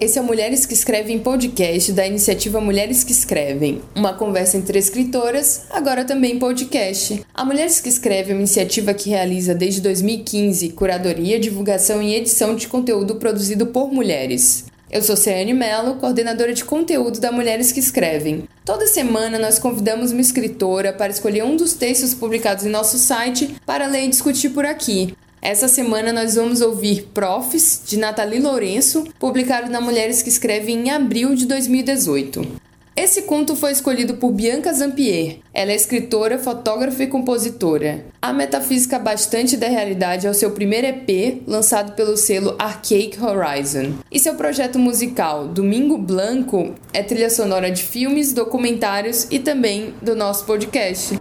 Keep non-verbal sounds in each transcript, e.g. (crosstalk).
Esse é o Mulheres que Escrevem podcast da iniciativa Mulheres que Escrevem, uma conversa entre escritoras, agora também podcast. A Mulheres que Escrevem é uma iniciativa que realiza desde 2015 curadoria, divulgação e edição de conteúdo produzido por mulheres. Eu sou Ciane Mello, coordenadora de conteúdo da Mulheres que Escrevem. Toda semana nós convidamos uma escritora para escolher um dos textos publicados em nosso site para ler e discutir por aqui. Essa semana nós vamos ouvir Profs, de Nathalie Lourenço, publicado na Mulheres que Escrevem em abril de 2018. Esse conto foi escolhido por Bianca Zampier. Ela é escritora, fotógrafa e compositora. A metafísica bastante da realidade é o seu primeiro EP, lançado pelo selo Archaic Horizon. E seu projeto musical, Domingo Blanco, é trilha sonora de filmes, documentários e também do nosso podcast.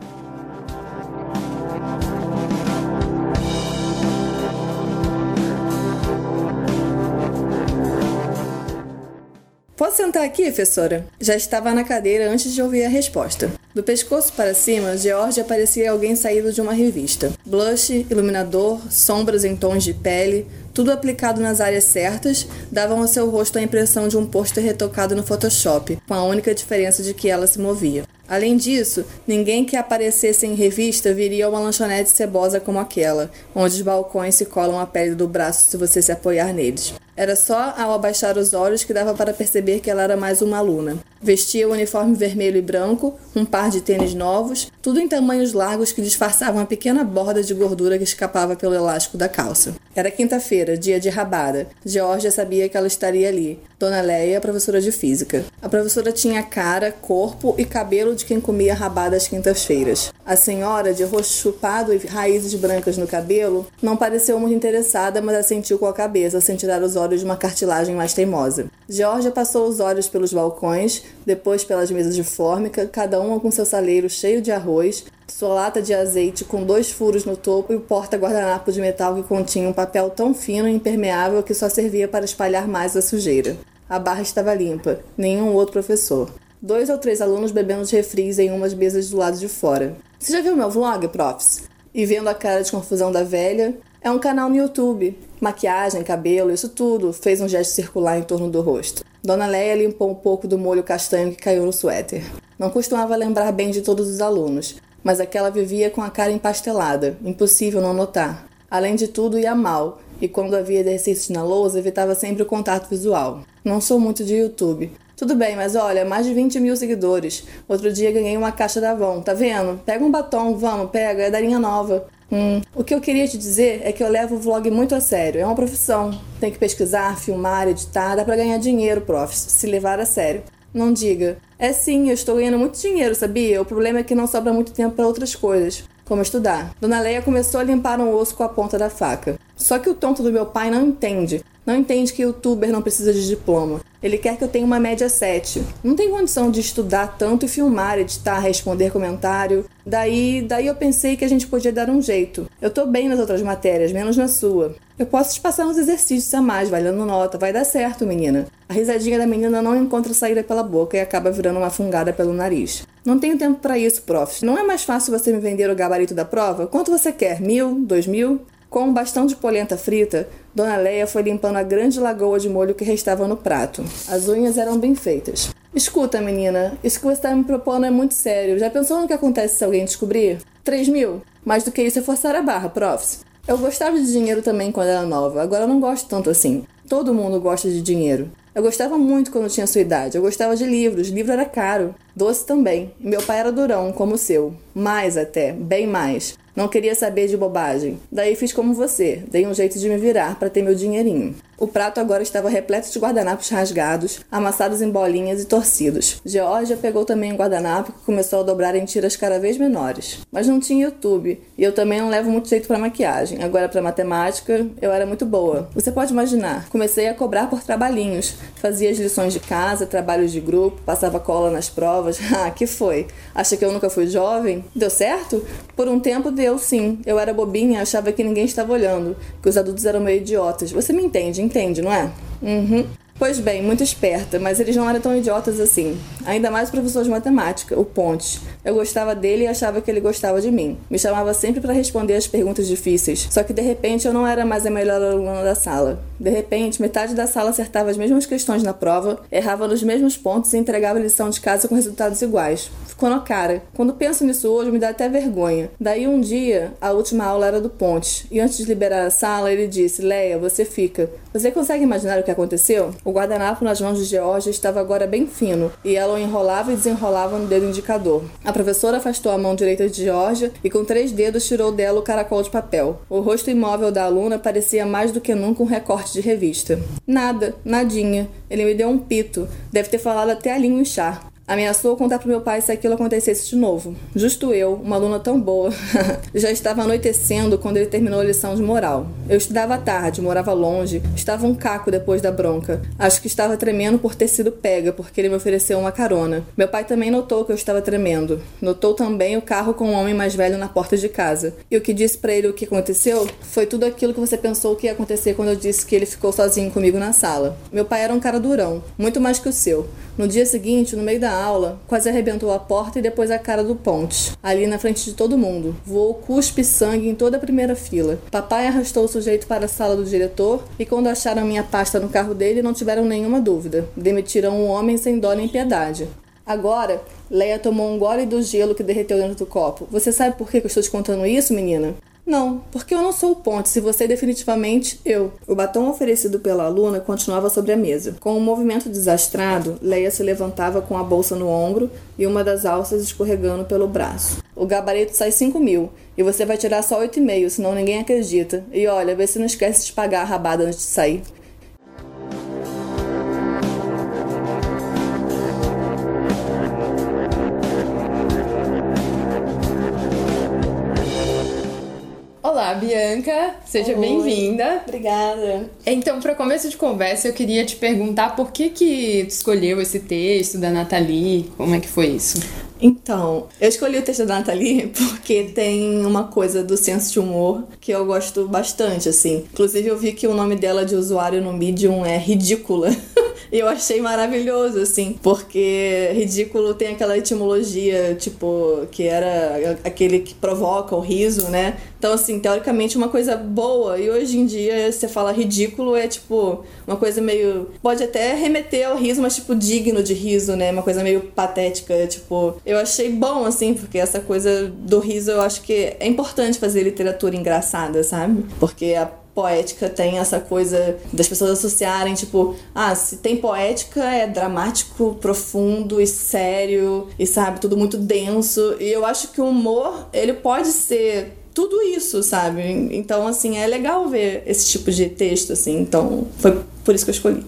Posso sentar aqui, professora? Já estava na cadeira antes de ouvir a resposta. Do pescoço para cima, George parecia alguém saído de uma revista. Blush, iluminador, sombras em tons de pele, tudo aplicado nas áreas certas, davam ao seu rosto a impressão de um pôster retocado no Photoshop, com a única diferença de que ela se movia. Além disso, ninguém que aparecesse em revista viria uma lanchonete cebosa como aquela, onde os balcões se colam a pele do braço se você se apoiar neles. Era só ao abaixar os olhos que dava para perceber que ela era mais uma aluna. Vestia o uniforme vermelho e branco, um par de tênis novos, tudo em tamanhos largos que disfarçavam a pequena borda de gordura que escapava pelo elástico da calça. Era quinta-feira, dia de rabada. Georgia sabia que ela estaria ali. Dona Leia, professora de física. A professora tinha cara, corpo e cabelo de quem comia rabada às quintas-feiras. A senhora, de rosto chupado e raízes brancas no cabelo, não pareceu muito interessada, mas assentiu com a cabeça, sem tirar os olhos de uma cartilagem mais teimosa. Georgia passou os olhos pelos balcões, depois pelas mesas de fórmica, cada uma com seu saleiro cheio de arroz, sua lata de azeite com dois furos no topo e o porta-guardanapo de metal que continha um papel tão fino e impermeável que só servia para espalhar mais a sujeira. A barra estava limpa, nenhum outro professor. Dois ou três alunos bebendo de refris em umas mesas do lado de fora. Você já viu meu vlog, profs? E vendo a cara de confusão da velha, é um canal no YouTube. Maquiagem, cabelo, isso tudo fez um gesto circular em torno do rosto. Dona Leia limpou um pouco do molho castanho que caiu no suéter. Não costumava lembrar bem de todos os alunos, mas aquela vivia com a cara empastelada, impossível não notar. Além de tudo, ia mal, e quando havia exercícios na lousa, evitava sempre o contato visual. Não sou muito de YouTube. Tudo bem, mas olha, mais de 20 mil seguidores. Outro dia ganhei uma caixa da Avon, tá vendo? Pega um batom, vamos, pega, é da linha nova. Hum, o que eu queria te dizer é que eu levo o vlog muito a sério. É uma profissão. Tem que pesquisar, filmar, editar, dá pra ganhar dinheiro, prof, se levar a sério. Não diga. É sim, eu estou ganhando muito dinheiro, sabia? O problema é que não sobra muito tempo para outras coisas, como estudar. Dona Leia começou a limpar um osso com a ponta da faca. Só que o tonto do meu pai não entende. Não entende que youtuber não precisa de diploma. Ele quer que eu tenha uma média 7. Não tem condição de estudar tanto e filmar, editar, responder comentário. Daí, daí eu pensei que a gente podia dar um jeito. Eu tô bem nas outras matérias, menos na sua. Eu posso te passar uns exercícios a mais, valendo nota. Vai dar certo, menina. A risadinha da menina não encontra saída pela boca e acaba virando uma fungada pelo nariz. Não tenho tempo para isso, prof. Não é mais fácil você me vender o gabarito da prova? Quanto você quer? Mil? Dois mil? Com um bastão de polenta frita, Dona Leia foi limpando a grande lagoa de molho que restava no prato. As unhas eram bem feitas. Escuta, menina, isso que você está me propondo é muito sério. Já pensou no que acontece se alguém descobrir? Três mil? Mais do que isso é forçar a barra, profs. Eu gostava de dinheiro também quando era nova, agora eu não gosto tanto assim. Todo mundo gosta de dinheiro. Eu gostava muito quando tinha sua idade. Eu gostava de livros, livro era caro. Doce também. Meu pai era durão, como o seu. Mais até, bem mais. Não queria saber de bobagem. Daí fiz como você, dei um jeito de me virar para ter meu dinheirinho. O prato agora estava repleto de guardanapos rasgados, amassados em bolinhas e torcidos. Georgia pegou também um guardanapo que começou a dobrar em tiras cada vez menores. Mas não tinha YouTube, e eu também não levo muito jeito para maquiagem. Agora para matemática, eu era muito boa. Você pode imaginar, comecei a cobrar por trabalhinhos. Fazia as lições de casa, trabalhos de grupo, passava cola nas provas. (laughs) Ah, que foi? Acha que eu nunca fui jovem? Deu certo? Por um tempo deu sim. Eu era bobinha, achava que ninguém estava olhando, que os adultos eram meio idiotas. Você me entende? entende, não é? Uhum. Pois bem, muito esperta, mas eles não eram tão idiotas assim. Ainda mais o professor de matemática, o Pontes. Eu gostava dele e achava que ele gostava de mim. Me chamava sempre para responder as perguntas difíceis. Só que de repente eu não era mais a melhor aluna da sala. De repente, metade da sala acertava as mesmas questões na prova, errava nos mesmos pontos e entregava lição de casa com resultados iguais. Ficou na cara. Quando penso nisso hoje, me dá até vergonha. Daí um dia, a última aula era do Ponte, e antes de liberar a sala, ele disse: Leia, você fica. Você consegue imaginar o que aconteceu? O guardanapo nas mãos de Georgia estava agora bem fino, e ela o enrolava e desenrolava no dedo indicador. A professora afastou a mão direita de Georgia e com três dedos tirou dela o caracol de papel. O rosto imóvel da aluna parecia mais do que nunca um recorte de revista. Nada, nadinha. Ele me deu um pito. Deve ter falado até a língua inchar. Ameaçou contar pro meu pai se aquilo acontecesse de novo. Justo eu, uma aluna tão boa, (laughs) já estava anoitecendo quando ele terminou a lição de moral. Eu estudava à tarde, morava longe, estava um caco depois da bronca. Acho que estava tremendo por ter sido pega, porque ele me ofereceu uma carona. Meu pai também notou que eu estava tremendo. Notou também o carro com um homem mais velho na porta de casa. E o que disse para ele o que aconteceu foi tudo aquilo que você pensou que ia acontecer quando eu disse que ele ficou sozinho comigo na sala. Meu pai era um cara durão, muito mais que o seu. No dia seguinte, no meio da aula, quase arrebentou a porta e depois a cara do Ponte, ali na frente de todo mundo. Voou cuspe sangue em toda a primeira fila. Papai arrastou o sujeito para a sala do diretor e quando acharam minha pasta no carro dele, não tiveram nenhuma dúvida. Demitiram o homem sem dó nem piedade. Agora, Leia tomou um gole do gelo que derreteu dentro do copo. Você sabe por que eu estou te contando isso, menina? Não, porque eu não sou o ponte, se você é definitivamente eu. O batom oferecido pela aluna continuava sobre a mesa. Com um movimento desastrado, Leia se levantava com a bolsa no ombro e uma das alças escorregando pelo braço. O gabarito sai 5 mil e você vai tirar só 8,5, senão ninguém acredita. E olha, vê se não esquece de pagar a rabada antes de sair. Olá, Bianca, seja bem-vinda. Obrigada. Então, para começo de conversa, eu queria te perguntar por que que tu escolheu esse texto da Nathalie, como é que foi isso? Então, eu escolhi o texto da Nathalie (laughs) porque tem uma coisa do senso de humor que eu gosto bastante, assim. Inclusive, eu vi que o nome dela de usuário no Medium é Ridícula. (laughs) E eu achei maravilhoso, assim, porque ridículo tem aquela etimologia, tipo, que era aquele que provoca o riso, né? Então, assim, teoricamente uma coisa boa. E hoje em dia, você fala ridículo, é tipo uma coisa meio. Pode até remeter ao riso, mas tipo digno de riso, né? Uma coisa meio patética. Tipo, eu achei bom, assim, porque essa coisa do riso eu acho que é importante fazer literatura engraçada, sabe? Porque a poética tem essa coisa das pessoas associarem, tipo, ah, se tem poética é dramático, profundo e sério e sabe, tudo muito denso. E eu acho que o humor, ele pode ser tudo isso, sabe? Então, assim, é legal ver esse tipo de texto, assim. Então, foi por isso que eu escolhi.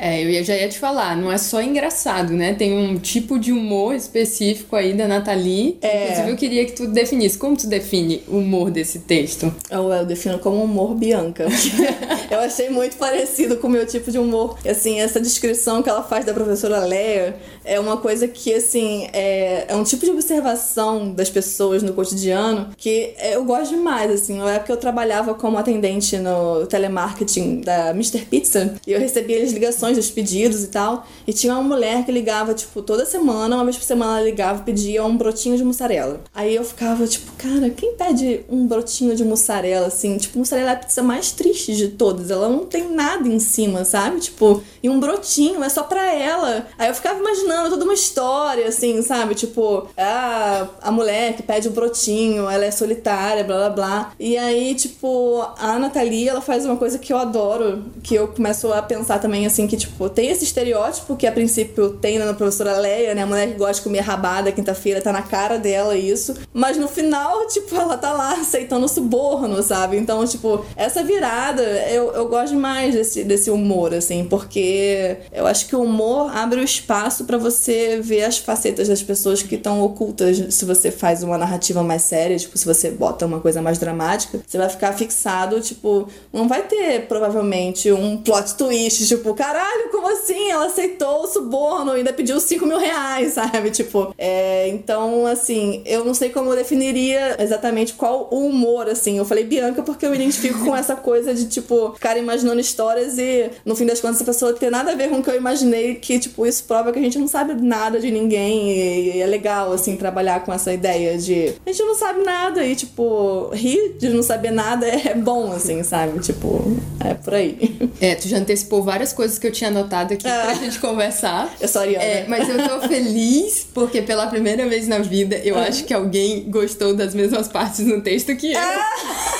É, eu já ia te falar, não é só engraçado, né? Tem um tipo de humor específico aí da Nathalie. É. Inclusive, eu queria que tu definisse. Como tu define o humor desse texto? Eu, eu defino como humor Bianca. (laughs) eu achei muito parecido com o meu tipo de humor. Assim, essa descrição que ela faz da professora Leia é uma coisa que, assim, é, é um tipo de observação das pessoas no cotidiano que eu gosto demais, assim. Na época eu trabalhava como atendente no telemarketing da Mr. Pizza e eu recebia as ligações dos pedidos e tal. E tinha uma mulher que ligava, tipo, toda semana, uma vez por semana ela ligava e pedia um brotinho de mussarela. Aí eu ficava, tipo, cara, quem pede um brotinho de mussarela, assim? Tipo, mussarela é a pizza mais triste de todas. Ela não tem nada em cima, sabe? Tipo, e um brotinho é só pra ela. Aí eu ficava imaginando toda uma história, assim, sabe? Tipo, a, a mulher que pede um brotinho, ela é solitária, blá blá blá. E aí, tipo, a Nathalie, ela faz uma coisa que eu adoro, que eu começo a pensar também, assim, que tipo, tem esse estereótipo que a princípio tem na professora Leia, né? A mulher que gosta de comer rabada quinta-feira, tá na cara dela isso. Mas no final, (laughs) tipo, ela tá lá aceitando o suborno, sabe? Então, tipo, essa virada, eu, eu gosto mais desse, desse humor, assim, porque eu acho que o humor abre o espaço para você ver as facetas das pessoas que estão ocultas. Se você faz uma narrativa mais séria, tipo, se você bota uma coisa mais dramática, você vai ficar fixado, tipo, não vai ter provavelmente um plot twist, tipo, caralho como assim? Ela aceitou o suborno e ainda pediu 5 mil reais, (laughs) sabe? Tipo, é, então, assim, eu não sei como eu definiria exatamente qual o humor, assim. Eu falei Bianca porque eu me identifico com essa coisa de, tipo, ficar imaginando histórias e, no fim das contas, a pessoa ter nada a ver com o que eu imaginei, que, tipo, isso prova que a gente não sabe nada de ninguém e é legal, assim, trabalhar com essa ideia de a gente não sabe nada e, tipo, rir de não saber nada é bom, assim, sabe? Tipo, é por aí. É, tu já antecipou várias coisas que eu tinha anotado aqui é. pra gente conversar. Eu sou Ariana. É, mas eu tô feliz porque pela primeira vez na vida eu uhum. acho que alguém gostou das mesmas partes no texto que eu. Ah!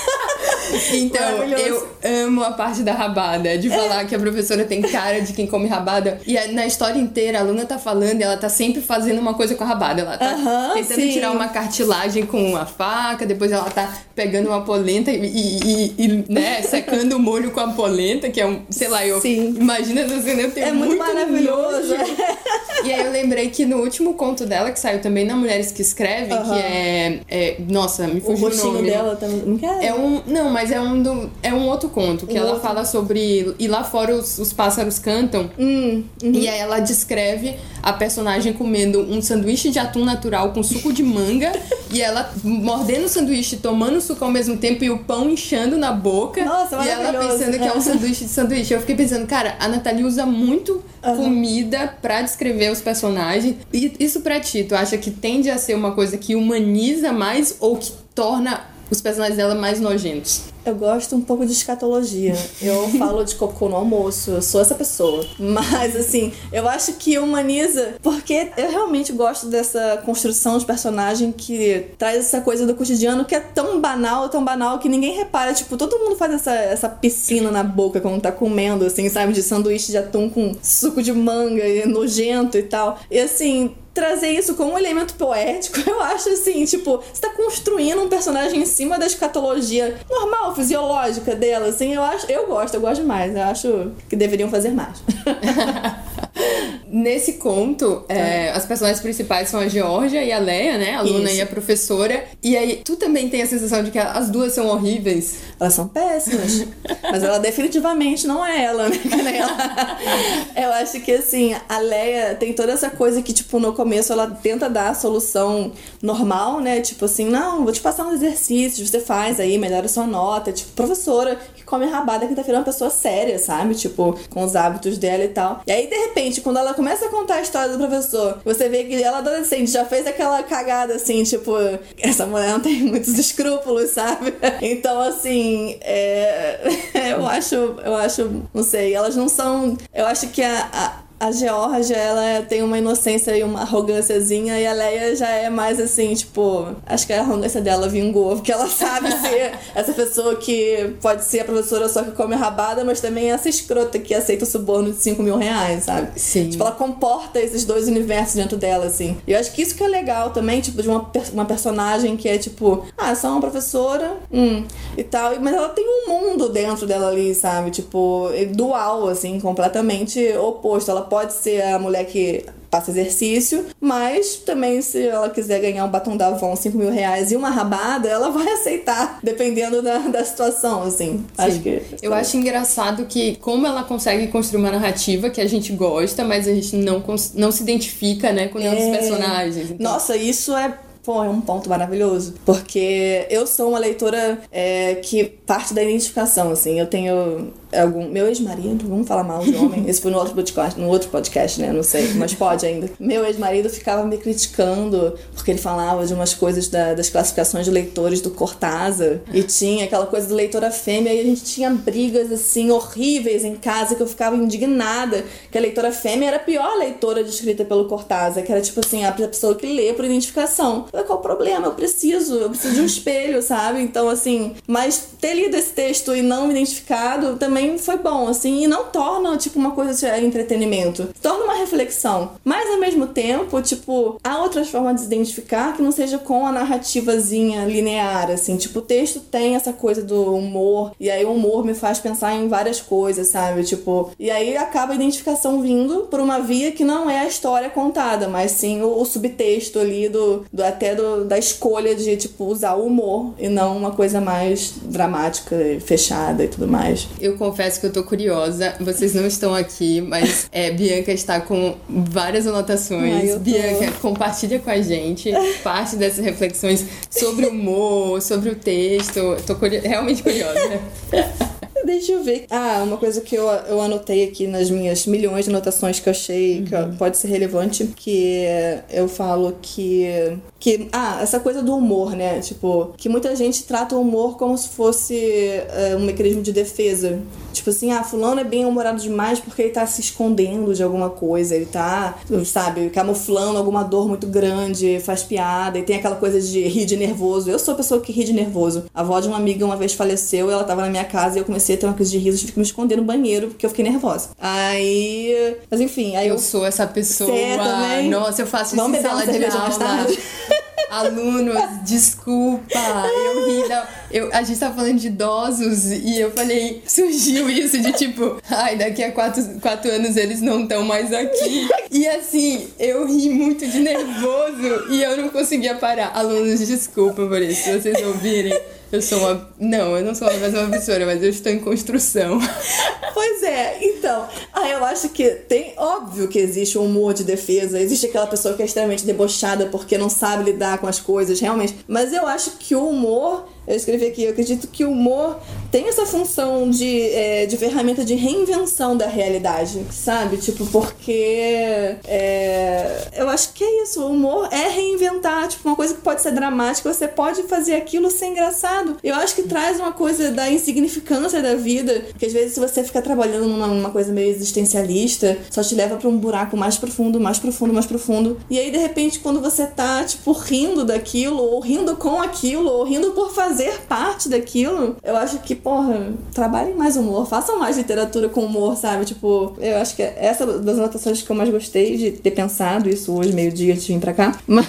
Então, eu amo a parte da rabada, de falar é. que a professora tem cara de quem come rabada. E na história inteira, a aluna tá falando e ela tá sempre fazendo uma coisa com a rabada. Ela tá uh -huh, tentando sim. tirar uma cartilagem com a faca, depois ela tá pegando uma polenta e, e, e né, (laughs) secando o molho com a polenta, que é um, sei lá, eu sim. imagina essa cena, eu tenho é muito, muito maravilhoso. (laughs) e aí eu lembrei que no último conto dela, que saiu também na Mulheres que Escrevem, uh -huh. que é, é, Nossa, me fugiu o, o nome. dela também. É um. Não, mas é um, do, é um outro conto, que um ela outro. fala sobre. E lá fora os, os pássaros cantam. Hum, uhum. E aí ela descreve a personagem comendo um sanduíche de atum natural com suco de manga. (laughs) e ela mordendo o sanduíche, tomando suco ao mesmo tempo e o pão inchando na boca. Nossa, E ela pensando que é um (laughs) sanduíche de sanduíche. Eu fiquei pensando, cara, a Nathalie usa muito uhum. comida para descrever os personagens. E isso pra ti, tu acha que tende a ser uma coisa que humaniza mais ou que torna os personagens dela mais nojentos? Eu gosto um pouco de escatologia. Eu (laughs) falo de cocô no almoço, eu sou essa pessoa. Mas, assim, eu acho que humaniza, porque eu realmente gosto dessa construção de personagem que traz essa coisa do cotidiano que é tão banal, tão banal que ninguém repara. Tipo, todo mundo faz essa, essa piscina na boca quando tá comendo, assim, sabe? De sanduíche de atum com suco de manga e nojento e tal. E, assim, trazer isso como um elemento poético, (laughs) eu acho assim, tipo, você tá construindo um personagem em cima da escatologia normal, fisiológica dela, assim, eu acho, eu gosto, eu gosto mais, eu acho que deveriam fazer mais. (laughs) Nesse conto, é, as personagens principais são a Georgia e a Leia, né? A Luna Isso. e a professora. E aí, tu também tem a sensação de que as duas são horríveis? Elas são péssimas. mas ela definitivamente não é ela, né? Eu acho que, assim, a Leia tem toda essa coisa que, tipo, no começo ela tenta dar a solução normal, né? Tipo assim, não, vou te passar uns exercícios, você faz aí, melhora sua nota. Tipo, professora que come rabada que tá virando uma pessoa séria, sabe? Tipo, com os hábitos dela e tal. E aí, de repente, quando ela começa a contar a história do professor, você vê que ela adolescente já fez aquela cagada assim, tipo, essa mulher não tem muitos (laughs) escrúpulos, sabe? Então, assim, é... (laughs) eu acho, eu acho, não sei, elas não são. Eu acho que a, a a Georgia, ela tem uma inocência e uma arrogânciazinha, e a Leia já é mais assim, tipo, acho que a arrogância dela vingou, porque ela sabe (laughs) ser essa pessoa que pode ser a professora só que come rabada, mas também é essa escrota que aceita o suborno de 5 mil reais, sabe? Sim. Tipo, ela comporta esses dois universos dentro dela, assim. E eu acho que isso que é legal também, tipo, de uma, uma personagem que é tipo, ah, só uma professora, hum, e tal, mas ela tem um mundo dentro dela ali, sabe? Tipo, dual, assim, completamente oposto. Ela pode ser a mulher que passa exercício, mas também se ela quiser ganhar um batom da Avon 5 mil reais e uma rabada, ela vai aceitar, dependendo da, da situação, assim. Sim. Acho que. Eu acho engraçado que, como ela consegue construir uma narrativa que a gente gosta, mas a gente não, não se identifica, né, com nenhum é... dos personagens. Então... Nossa, isso é Pô, é um ponto maravilhoso. Porque eu sou uma leitora é, que parte da identificação, assim. Eu tenho algum. Meu ex-marido, vamos falar mal de homem. Esse foi no outro podcast, no outro podcast, né? Não sei, mas pode ainda. Meu ex-marido ficava me criticando porque ele falava de umas coisas da, das classificações de leitores do Cortázar. E tinha aquela coisa do leitora fêmea, e a gente tinha brigas assim horríveis em casa que eu ficava indignada. Que a leitora fêmea era a pior leitora descrita pelo Cortázar, que era tipo assim, a pessoa que lê por identificação. Qual o problema? Eu preciso, eu preciso de um espelho, sabe? Então, assim, mas ter lido esse texto e não me identificado também também foi bom, assim, e não torna, tipo, uma coisa de entretenimento. Torna uma reflexão. Mas ao mesmo tempo, tipo, há outras formas de se identificar que não seja com a narrativazinha linear, assim. Tipo, o texto tem essa coisa do humor, e aí o humor me faz pensar em várias coisas, sabe? Tipo, e aí acaba a identificação vindo por uma via que não é a história contada, mas sim o, o subtexto ali do, do até do, da escolha de, tipo, usar o humor e não uma coisa mais dramática, fechada e tudo mais. Eu confesso que eu tô curiosa. Vocês não estão aqui, mas é, Bianca está com várias anotações. Ai, Bianca, compartilha com a gente parte dessas reflexões sobre o humor, sobre o texto. Tô curi- realmente curiosa. (laughs) Deixa eu ver. Ah, uma coisa que eu, eu anotei aqui nas minhas milhões de anotações que eu achei que pode ser relevante, que eu falo que. Que ah, essa coisa do humor, né? Tipo, que muita gente trata o humor como se fosse é, um mecanismo de defesa. Tipo assim, ah, fulano é bem humorado demais porque ele tá se escondendo de alguma coisa, ele tá, sabe, camuflando alguma dor muito grande, faz piada, e tem aquela coisa de rir de nervoso. Eu sou a pessoa que ri de nervoso. A avó de uma amiga uma vez faleceu, ela tava na minha casa e eu comecei a ter uma crise de riso, tive que me esconder no banheiro porque eu fiquei nervosa. Aí. Mas enfim, aí eu. Eu sou essa pessoa. Nossa, eu faço Vamos isso em beber uma sala de mais aula. tarde? Alunos, desculpa, eu ri da... Eu, a gente tava falando de idosos e eu falei, surgiu isso de tipo, ai, daqui a quatro, quatro anos eles não estão mais aqui. E assim, eu ri muito de nervoso e eu não conseguia parar. Alunos, desculpa por isso, se vocês ouvirem. Eu sou uma. Não, eu não sou mais uma professora, mas eu estou em construção. Pois é, então. Ah, eu acho que tem. Óbvio que existe um humor de defesa, existe aquela pessoa que é extremamente debochada porque não sabe lidar com as coisas, realmente. Mas eu acho que o humor. Eu escrevi aqui, eu acredito que o humor tem essa função de, é, de ferramenta de reinvenção da realidade, sabe? Tipo, porque. é, eu acho que é isso. O humor é reinventar. Tipo, uma coisa que pode ser dramática, você pode fazer aquilo ser engraçado. Eu acho que traz uma coisa da insignificância da vida. Porque às vezes, se você fica trabalhando numa, numa coisa meio existencialista, só te leva pra um buraco mais profundo, mais profundo, mais profundo. E aí, de repente, quando você tá, tipo, rindo daquilo, ou rindo com aquilo, ou rindo por fazer parte daquilo, eu acho que, porra, trabalhem mais humor, façam mais literatura com humor, sabe? Tipo, eu acho que essa das anotações que eu mais gostei de ter pensado isso hoje, meio-dia, antes de vir pra cá. (laughs) Mas,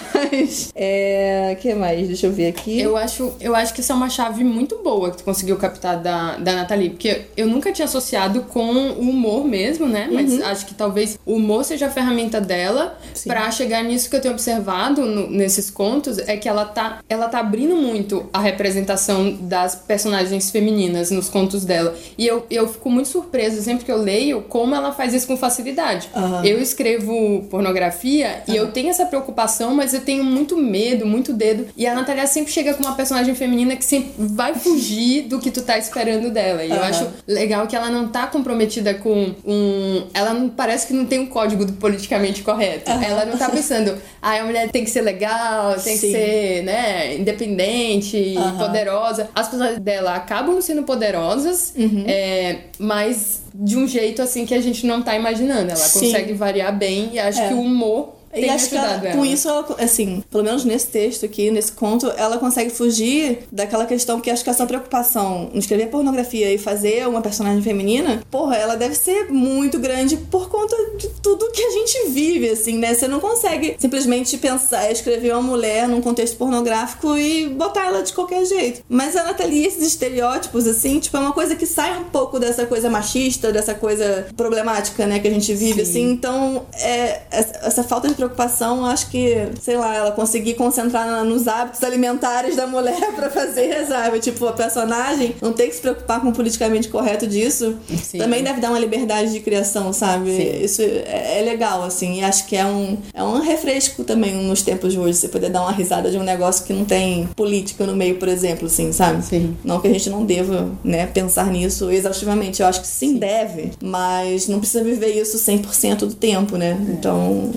é. O que mais? Deixa eu ver aqui. Eu acho, eu acho que isso é uma chave muito boa que tu conseguiu captar da, da Nathalie, porque eu nunca tinha associado com o humor mesmo, né? Mas acho que talvez o humor seja a ferramenta dela pra chegar nisso que eu tenho observado no- nesses contos, é que ela tá, ela tá abrindo muito a representação das personagens femininas nos contos dela. E eu, eu fico muito surpresa sempre que eu leio como ela faz isso com facilidade. Aham. Eu escrevo pornografia e eu tenho essa preocupação, mas eu tenho muito medo, muito dedo. E a Natália sempre chega com uma personagem feminina que sempre vai fugir do que tu tá esperando dela. E eu Aham. acho legal que ela não tá comprometida com um. Ela não parece que não tem um código do politicamente correto. Ela não tá pensando, ah, a mulher tem que ser legal, tem Sim. que ser, né, independente, Aham. poderosa. As personagens dela acabam sendo poderosas, Uhum. é, mas de um jeito assim que a gente não tá imaginando. Ela Sim. consegue variar bem e acho É. que o humor E acho que ela- com isso, ela, assim, pelo menos nesse texto aqui, nesse conto, ela consegue fugir daquela questão que acho que essa preocupação em escrever pornografia e fazer uma personagem feminina, porra, ela deve ser muito grande por conta de tudo que a gente vive, assim, né? Você não consegue simplesmente pensar, escrever uma mulher num contexto pornográfico e botar ela de qualquer jeito. Mas a Nathalie, esses estereótipos, assim, tipo, é uma coisa que sai um pouco dessa coisa machista, dessa coisa problemática, né, que a gente vive, Sim. assim. Então, é, essa, essa falta de preocupação, acho que, sei lá, ela conseguir concentrar nos hábitos alimentares da mulher (laughs) pra fazer, sabe? Tipo, a personagem não tem que se preocupar com o politicamente correto disso. Sim. Também deve dar uma liberdade de criação, sabe? Sim. Isso é, é legal, assim. E acho que é um, é um refresco também nos tempos de hoje, você poder dar uma risada de um negócio que não tem política no meio, por exemplo, assim, sabe? Sim. Não que a gente não deva, né, pensar nisso exaustivamente. Eu acho que sim, deve, mas não precisa viver isso 100% do tempo, né? Então,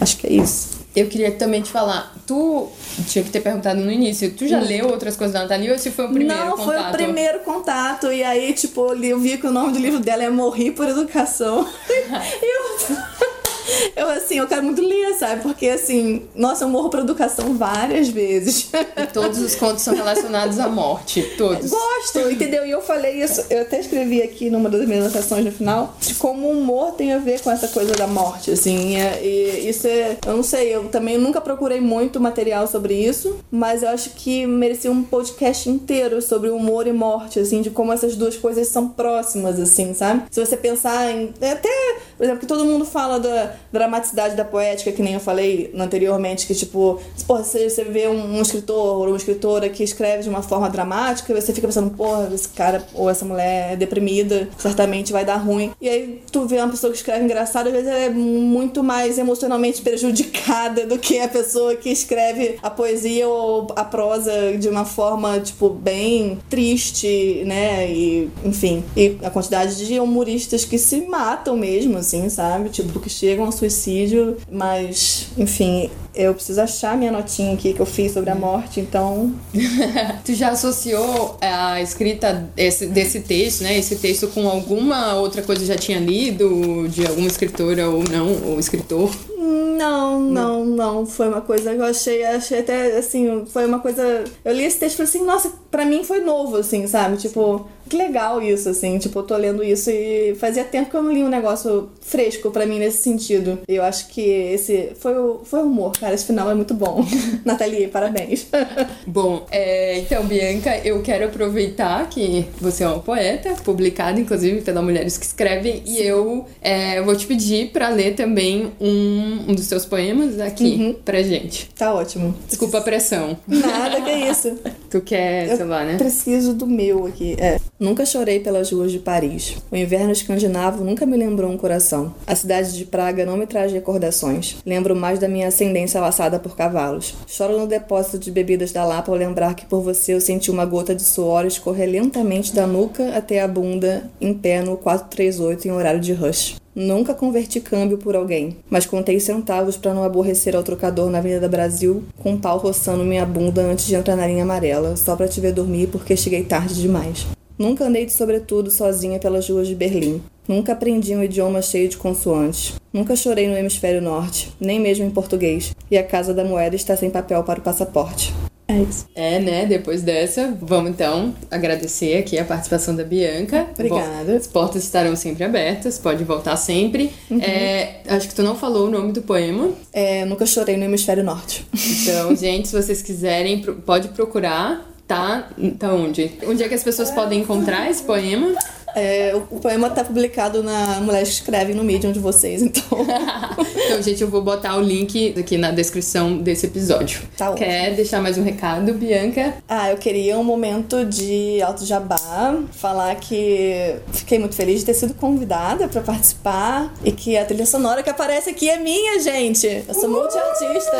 acho que é isso. Eu queria também te falar, tu tinha que ter perguntado no início, tu já leu outras coisas da Nathalie ou esse foi o primeiro Hum. não, contato? foi o primeiro contato. E aí, tipo, eu vi que o nome do livro dela é Morri por Educação. (laughs) eu. Eu, assim, eu quero muito ler, sabe? Porque, assim, nossa, eu morro por educação várias vezes. E todos os contos são relacionados à morte, todos. Gosto, entendeu? E eu falei isso, eu até escrevi aqui numa das minhas anotações no final, de como o humor tem a ver com essa coisa da morte, assim. E isso é. Eu não sei, eu também nunca procurei muito material sobre isso, mas eu acho que merecia um podcast inteiro sobre humor e morte, assim, de como essas duas coisas são próximas, assim, sabe? Se você pensar em. Até Por exemplo, que todo mundo fala da dramaticidade da poética, que nem eu falei anteriormente, que tipo, porra, você, você vê um, um escritor ou uma escritora que escreve de uma forma dramática, você fica pensando, porra, esse cara ou essa mulher é deprimida, certamente vai dar ruim. E aí tu vê uma pessoa que escreve engraçado, às vezes ela é muito mais emocionalmente prejudicada do que a pessoa que escreve a poesia ou a prosa de uma forma, tipo, bem triste, né? E, enfim, e a quantidade de humoristas que se matam mesmo, assim, sabe? Tipo, que chegam ao suicídio, mas, enfim, eu preciso achar minha notinha aqui que eu fiz sobre a morte, então. (laughs) tu já associou a escrita desse, desse texto, né? Esse texto com alguma outra coisa que já tinha lido, de alguma escritora ou não, ou escritor? Não, não, não. Foi uma coisa que eu achei, achei até assim, foi uma coisa. Eu li esse texto e falei assim, nossa, pra mim foi novo, assim, sabe? Tipo, que legal isso, assim. Tipo, eu tô lendo isso e fazia tempo que eu não li um negócio fresco para mim nesse sentido. E eu acho que esse foi o, foi o humor, cara. Esse final é muito bom. (laughs) Nathalie, parabéns. (laughs) bom, é, então, Bianca, eu quero aproveitar que você é uma poeta, publicada inclusive pela Mulheres que Escrevem, Sim. e eu é, vou te pedir para ler também um, um dos seus poemas aqui uhum. pra gente. Tá ótimo. Desculpa a pressão. Nada, que é isso. (laughs) tu quer, eu sei lá, né? Preciso do meu aqui. É. Nunca chorei pelas ruas de Paris. O inverno escandinavo nunca me lembrou um coração. A cidade de Praga não me traz recordações. Lembro mais da minha ascendência laçada por cavalos. Choro no depósito de bebidas da Lapa ao lembrar que por você eu senti uma gota de suor escorrer lentamente da nuca até a bunda, em pé no 438 em horário de rush. Nunca converti câmbio por alguém, mas contei centavos para não aborrecer ao trocador na Avenida Brasil, com um pau roçando minha bunda antes de entrar na linha amarela, só para te ver dormir porque cheguei tarde demais. Nunca andei de sobretudo sozinha pelas ruas de Berlim. Nunca aprendi um idioma cheio de consoantes. Nunca chorei no hemisfério norte, nem mesmo em português. E a Casa da Moeda está sem papel para o passaporte. É isso. É, né? Depois dessa, vamos então agradecer aqui a participação da Bianca. Obrigada. As portas estarão sempre abertas, pode voltar sempre. Uhum. É, acho que tu não falou o nome do poema. É, Nunca Chorei no Hemisfério Norte. Então, (laughs) gente, se vocês quiserem, pode procurar Tá, tá onde? Onde é que as pessoas podem encontrar esse poema? É, o poema tá publicado na Mulheres que Escrevem no Medium de vocês, então. (laughs) então, gente, eu vou botar o link aqui na descrição desse episódio. Tá Quer ótimo. deixar mais um recado, Bianca? Ah, eu queria um momento de alto jabá, falar que fiquei muito feliz de ter sido convidada para participar e que a trilha sonora que aparece aqui é minha, gente. Eu sou multiartista.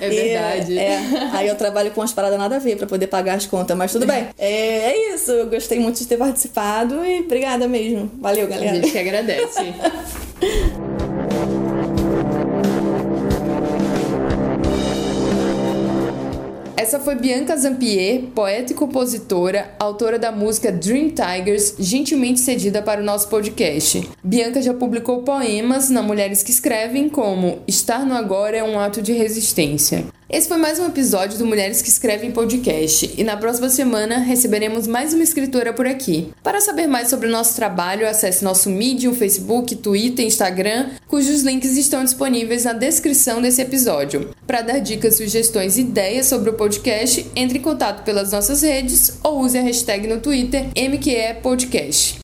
É verdade. E, é, aí eu trabalho com umas paradas nada a ver para poder pagar as contas, mas tudo (laughs) bem. É, é isso, eu gostei muito de ter participado e obrigada mesmo. Valeu, galera. A gente que agradece. (laughs) Essa foi Bianca Zampier, poeta e compositora, autora da música Dream Tigers, gentilmente cedida para o nosso podcast. Bianca já publicou poemas na Mulheres que Escrevem, como Estar no Agora é um ato de resistência. Esse foi mais um episódio do Mulheres que Escrevem Podcast e na próxima semana receberemos mais uma escritora por aqui. Para saber mais sobre o nosso trabalho, acesse nosso Medium, Facebook, Twitter, Instagram, cujos links estão disponíveis na descrição desse episódio. Para dar dicas, sugestões e ideias sobre o podcast, entre em contato pelas nossas redes ou use a hashtag no Twitter MQE Podcast.